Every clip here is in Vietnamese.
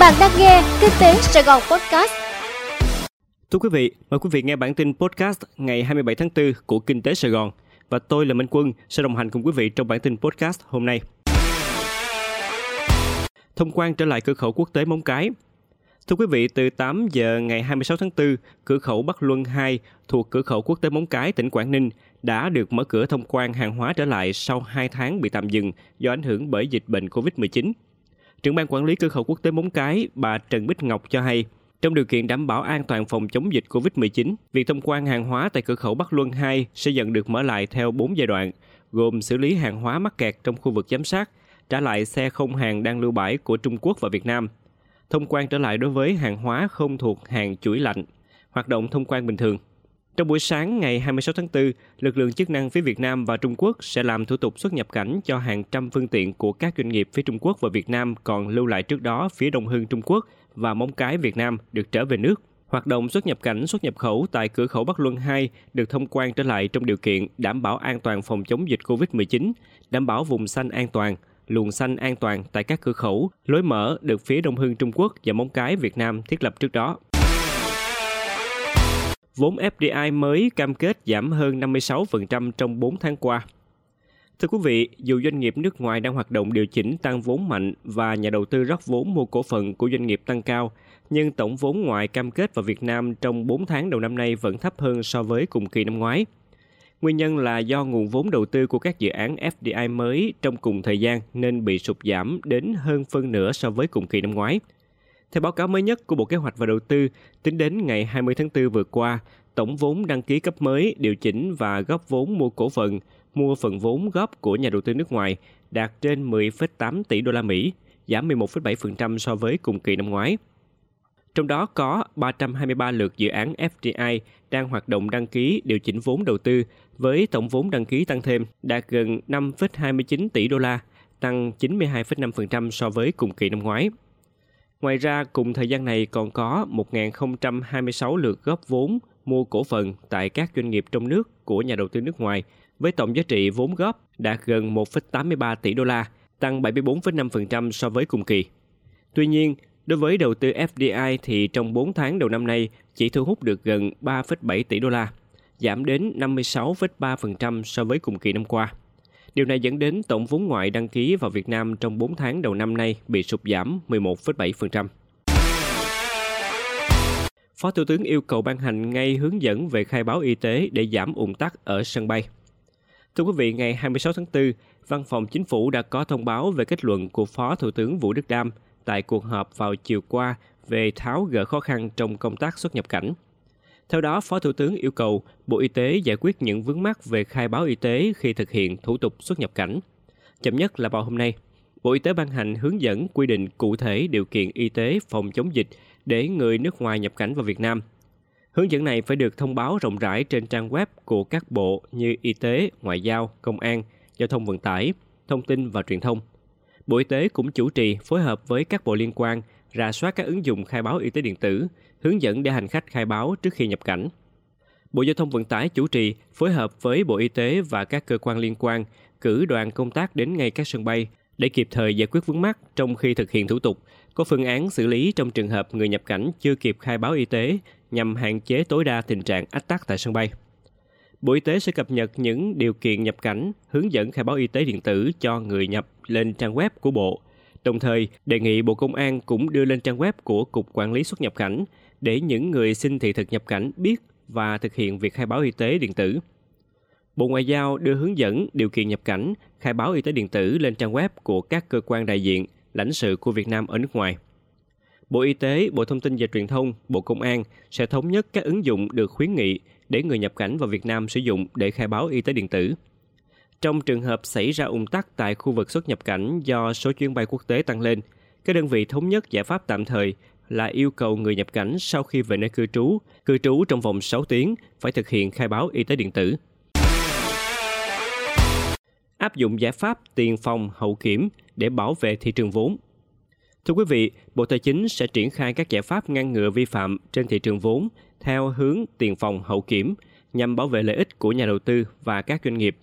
Bạn đang nghe Kinh tế Sài Gòn Podcast. Thưa quý vị, mời quý vị nghe bản tin podcast ngày 27 tháng 4 của Kinh tế Sài Gòn và tôi là Minh Quân sẽ đồng hành cùng quý vị trong bản tin podcast hôm nay. Thông quan trở lại cửa khẩu quốc tế Móng Cái. Thưa quý vị, từ 8 giờ ngày 26 tháng 4, cửa khẩu Bắc Luân 2 thuộc cửa khẩu quốc tế Móng Cái, tỉnh Quảng Ninh đã được mở cửa thông quan hàng hóa trở lại sau 2 tháng bị tạm dừng do ảnh hưởng bởi dịch bệnh COVID-19. Trưởng ban quản lý cửa khẩu quốc tế Móng Cái, bà Trần Bích Ngọc cho hay, trong điều kiện đảm bảo an toàn phòng chống dịch COVID-19, việc thông quan hàng hóa tại cửa khẩu Bắc Luân 2 sẽ dần được mở lại theo 4 giai đoạn, gồm xử lý hàng hóa mắc kẹt trong khu vực giám sát, trả lại xe không hàng đang lưu bãi của Trung Quốc và Việt Nam, thông quan trở lại đối với hàng hóa không thuộc hàng chuỗi lạnh, hoạt động thông quan bình thường. Trong buổi sáng ngày 26 tháng 4, lực lượng chức năng phía Việt Nam và Trung Quốc sẽ làm thủ tục xuất nhập cảnh cho hàng trăm phương tiện của các doanh nghiệp phía Trung Quốc và Việt Nam còn lưu lại trước đó phía Đông Hưng Trung Quốc và Móng Cái Việt Nam được trở về nước. Hoạt động xuất nhập cảnh xuất nhập khẩu tại cửa khẩu Bắc Luân 2 được thông quan trở lại trong điều kiện đảm bảo an toàn phòng chống dịch COVID-19, đảm bảo vùng xanh an toàn, luồng xanh an toàn tại các cửa khẩu, lối mở được phía Đông Hưng Trung Quốc và Móng Cái Việt Nam thiết lập trước đó. Vốn FDI mới cam kết giảm hơn 56% trong 4 tháng qua. Thưa quý vị, dù doanh nghiệp nước ngoài đang hoạt động điều chỉnh tăng vốn mạnh và nhà đầu tư rót vốn mua cổ phần của doanh nghiệp tăng cao, nhưng tổng vốn ngoại cam kết vào Việt Nam trong 4 tháng đầu năm nay vẫn thấp hơn so với cùng kỳ năm ngoái. Nguyên nhân là do nguồn vốn đầu tư của các dự án FDI mới trong cùng thời gian nên bị sụt giảm đến hơn phân nửa so với cùng kỳ năm ngoái. Theo báo cáo mới nhất của Bộ Kế hoạch và Đầu tư, tính đến ngày 20 tháng 4 vừa qua, tổng vốn đăng ký cấp mới, điều chỉnh và góp vốn mua cổ phần, mua phần vốn góp của nhà đầu tư nước ngoài đạt trên 10,8 tỷ đô la Mỹ, giảm 11,7% so với cùng kỳ năm ngoái. Trong đó có 323 lượt dự án FDI đang hoạt động đăng ký điều chỉnh vốn đầu tư với tổng vốn đăng ký tăng thêm đạt gần 5,29 tỷ đô la, tăng 92,5% so với cùng kỳ năm ngoái. Ngoài ra, cùng thời gian này còn có 1.026 lượt góp vốn mua cổ phần tại các doanh nghiệp trong nước của nhà đầu tư nước ngoài với tổng giá trị vốn góp đạt gần 1,83 tỷ đô la, tăng 74,5% so với cùng kỳ. Tuy nhiên, đối với đầu tư FDI thì trong 4 tháng đầu năm nay chỉ thu hút được gần 3,7 tỷ đô la, giảm đến 56,3% so với cùng kỳ năm qua. Điều này dẫn đến tổng vốn ngoại đăng ký vào Việt Nam trong 4 tháng đầu năm nay bị sụt giảm 11,7%. Phó Thủ tướng yêu cầu ban hành ngay hướng dẫn về khai báo y tế để giảm ủng tắc ở sân bay. Thưa quý vị, ngày 26 tháng 4, Văn phòng Chính phủ đã có thông báo về kết luận của Phó Thủ tướng Vũ Đức Đam tại cuộc họp vào chiều qua về tháo gỡ khó khăn trong công tác xuất nhập cảnh. Theo đó, Phó Thủ tướng yêu cầu Bộ Y tế giải quyết những vướng mắc về khai báo y tế khi thực hiện thủ tục xuất nhập cảnh. Chậm nhất là vào hôm nay, Bộ Y tế ban hành hướng dẫn quy định cụ thể điều kiện y tế phòng chống dịch để người nước ngoài nhập cảnh vào Việt Nam. Hướng dẫn này phải được thông báo rộng rãi trên trang web của các bộ như Y tế, Ngoại giao, Công an, Giao thông Vận tải, Thông tin và Truyền thông. Bộ Y tế cũng chủ trì phối hợp với các bộ liên quan rà soát các ứng dụng khai báo y tế điện tử, hướng dẫn để hành khách khai báo trước khi nhập cảnh. Bộ Giao thông Vận tải chủ trì phối hợp với Bộ Y tế và các cơ quan liên quan cử đoàn công tác đến ngay các sân bay để kịp thời giải quyết vướng mắc trong khi thực hiện thủ tục, có phương án xử lý trong trường hợp người nhập cảnh chưa kịp khai báo y tế nhằm hạn chế tối đa tình trạng ách tắc tại sân bay. Bộ Y tế sẽ cập nhật những điều kiện nhập cảnh, hướng dẫn khai báo y tế điện tử cho người nhập lên trang web của Bộ. Đồng thời, đề nghị Bộ Công an cũng đưa lên trang web của Cục Quản lý xuất nhập cảnh để những người xin thị thực nhập cảnh biết và thực hiện việc khai báo y tế điện tử. Bộ Ngoại giao đưa hướng dẫn điều kiện nhập cảnh, khai báo y tế điện tử lên trang web của các cơ quan đại diện, lãnh sự của Việt Nam ở nước ngoài. Bộ Y tế, Bộ Thông tin và Truyền thông, Bộ Công an sẽ thống nhất các ứng dụng được khuyến nghị để người nhập cảnh vào Việt Nam sử dụng để khai báo y tế điện tử. Trong trường hợp xảy ra ủng tắc tại khu vực xuất nhập cảnh do số chuyến bay quốc tế tăng lên, các đơn vị thống nhất giải pháp tạm thời là yêu cầu người nhập cảnh sau khi về nơi cư trú, cư trú trong vòng 6 tiếng phải thực hiện khai báo y tế điện tử. Áp dụng giải pháp tiền phòng hậu kiểm để bảo vệ thị trường vốn. Thưa quý vị, Bộ Tài chính sẽ triển khai các giải pháp ngăn ngừa vi phạm trên thị trường vốn theo hướng tiền phòng hậu kiểm nhằm bảo vệ lợi ích của nhà đầu tư và các doanh nghiệp.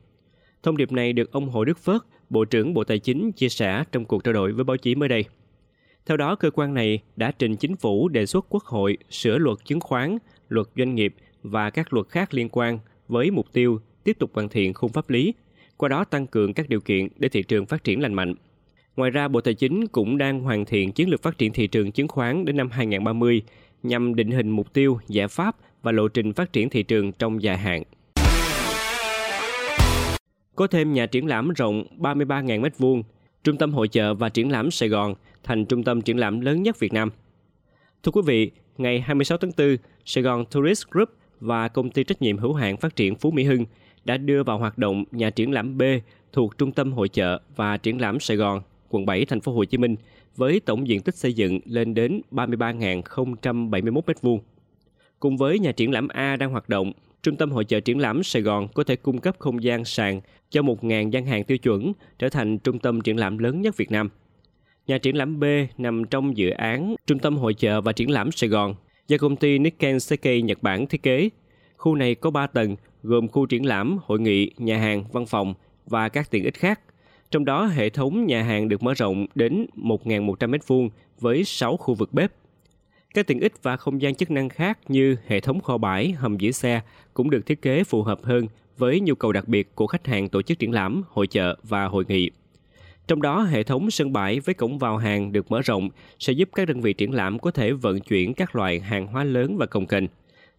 Thông điệp này được ông Hồ Đức Phước, Bộ trưởng Bộ Tài chính chia sẻ trong cuộc trao đổi với báo chí mới đây. Theo đó, cơ quan này đã trình chính phủ đề xuất Quốc hội sửa luật chứng khoán, luật doanh nghiệp và các luật khác liên quan với mục tiêu tiếp tục hoàn thiện khung pháp lý, qua đó tăng cường các điều kiện để thị trường phát triển lành mạnh. Ngoài ra, Bộ Tài chính cũng đang hoàn thiện chiến lược phát triển thị trường chứng khoán đến năm 2030 nhằm định hình mục tiêu, giải pháp và lộ trình phát triển thị trường trong dài hạn. Có thêm nhà triển lãm rộng 33.000 m2, Trung tâm hội chợ và triển lãm Sài Gòn thành trung tâm triển lãm lớn nhất Việt Nam. Thưa quý vị, ngày 26 tháng 4, Sài Gòn Tourist Group và công ty trách nhiệm hữu hạn phát triển Phú Mỹ Hưng đã đưa vào hoạt động nhà triển lãm B thuộc Trung tâm hội chợ và triển lãm Sài Gòn, quận 7, thành phố Hồ Chí Minh với tổng diện tích xây dựng lên đến 33.071 m2. Cùng với nhà triển lãm A đang hoạt động, Trung tâm hội trợ triển lãm Sài Gòn có thể cung cấp không gian sàn cho 1.000 gian hàng tiêu chuẩn, trở thành trung tâm triển lãm lớn nhất Việt Nam. Nhà triển lãm B nằm trong dự án Trung tâm hội trợ và triển lãm Sài Gòn do công ty Nikken Seikei Nhật Bản thiết kế. Khu này có 3 tầng, gồm khu triển lãm, hội nghị, nhà hàng, văn phòng và các tiện ích khác. Trong đó, hệ thống nhà hàng được mở rộng đến 1.100 m2 với 6 khu vực bếp. Các tiện ích và không gian chức năng khác như hệ thống kho bãi, hầm giữ xe cũng được thiết kế phù hợp hơn với nhu cầu đặc biệt của khách hàng tổ chức triển lãm, hội chợ và hội nghị. Trong đó, hệ thống sân bãi với cổng vào hàng được mở rộng sẽ giúp các đơn vị triển lãm có thể vận chuyển các loại hàng hóa lớn và công kênh.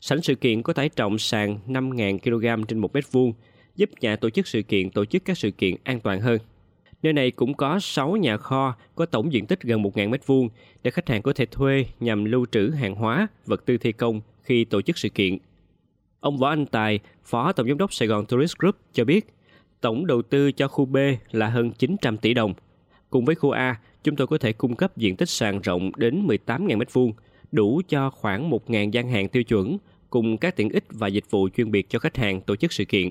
Sảnh sự kiện có tải trọng sàn 5.000 kg trên 1 mét vuông, giúp nhà tổ chức sự kiện tổ chức các sự kiện an toàn hơn. Nơi này cũng có 6 nhà kho có tổng diện tích gần 1.000 m2 để khách hàng có thể thuê nhằm lưu trữ hàng hóa, vật tư thi công khi tổ chức sự kiện. Ông Võ Anh Tài, Phó Tổng Giám đốc Sài Gòn Tourist Group cho biết, tổng đầu tư cho khu B là hơn 900 tỷ đồng. Cùng với khu A, chúng tôi có thể cung cấp diện tích sàn rộng đến 18.000 m2, đủ cho khoảng 1.000 gian hàng tiêu chuẩn, cùng các tiện ích và dịch vụ chuyên biệt cho khách hàng tổ chức sự kiện.